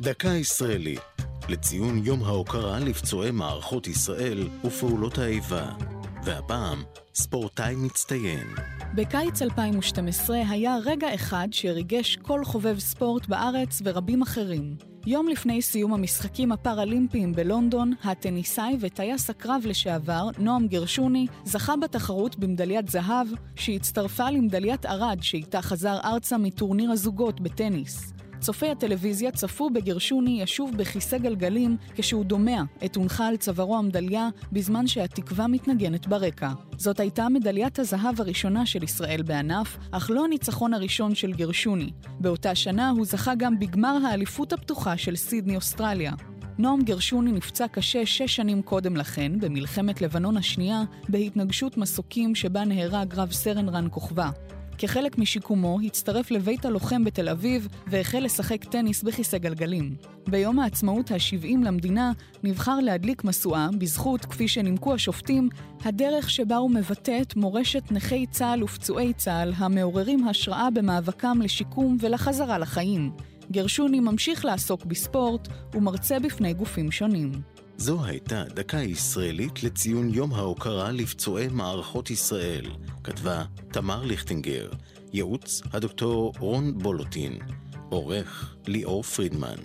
דקה ישראלית, לציון יום ההוקרה לפצועי מערכות ישראל ופעולות האיבה. והפעם, ספורטאי מצטיין. בקיץ 2012 היה רגע אחד שריגש כל חובב ספורט בארץ ורבים אחרים. יום לפני סיום המשחקים הפראלימפיים בלונדון, הטניסאי וטייס הקרב לשעבר, נועם גרשוני, זכה בתחרות במדליית זהב, שהצטרפה למדליית ארד שאיתה חזר ארצה מטורניר הזוגות בטניס. צופי הטלוויזיה צפו בגרשוני ישוב בכיסא גלגלים כשהוא דומע את הונחה על צווארו המדליה בזמן שהתקווה מתנגנת ברקע. זאת הייתה מדליית הזהב הראשונה של ישראל בענף, אך לא הניצחון הראשון של גרשוני. באותה שנה הוא זכה גם בגמר האליפות הפתוחה של סידני אוסטרליה. נועם גרשוני נפצע קשה שש שנים קודם לכן, במלחמת לבנון השנייה, בהתנגשות מסוקים שבה נהרג רב סרן רן כוכבא. כחלק משיקומו, הצטרף לבית הלוחם בתל אביב והחל לשחק טניס בכיסא גלגלים. ביום העצמאות ה-70 למדינה נבחר להדליק משואה, בזכות, כפי שנימקו השופטים, הדרך שבה הוא מבטא את מורשת נכי צה"ל ופצועי צה"ל המעוררים השראה במאבקם לשיקום ולחזרה לחיים. גרשוני ממשיך לעסוק בספורט ומרצה בפני גופים שונים. זו הייתה דקה ישראלית לציון יום ההוקרה לפצועי מערכות ישראל. כתבה תמר ליכטינגר, ייעוץ הדוקטור רון בולוטין, עורך ליאור פרידמן.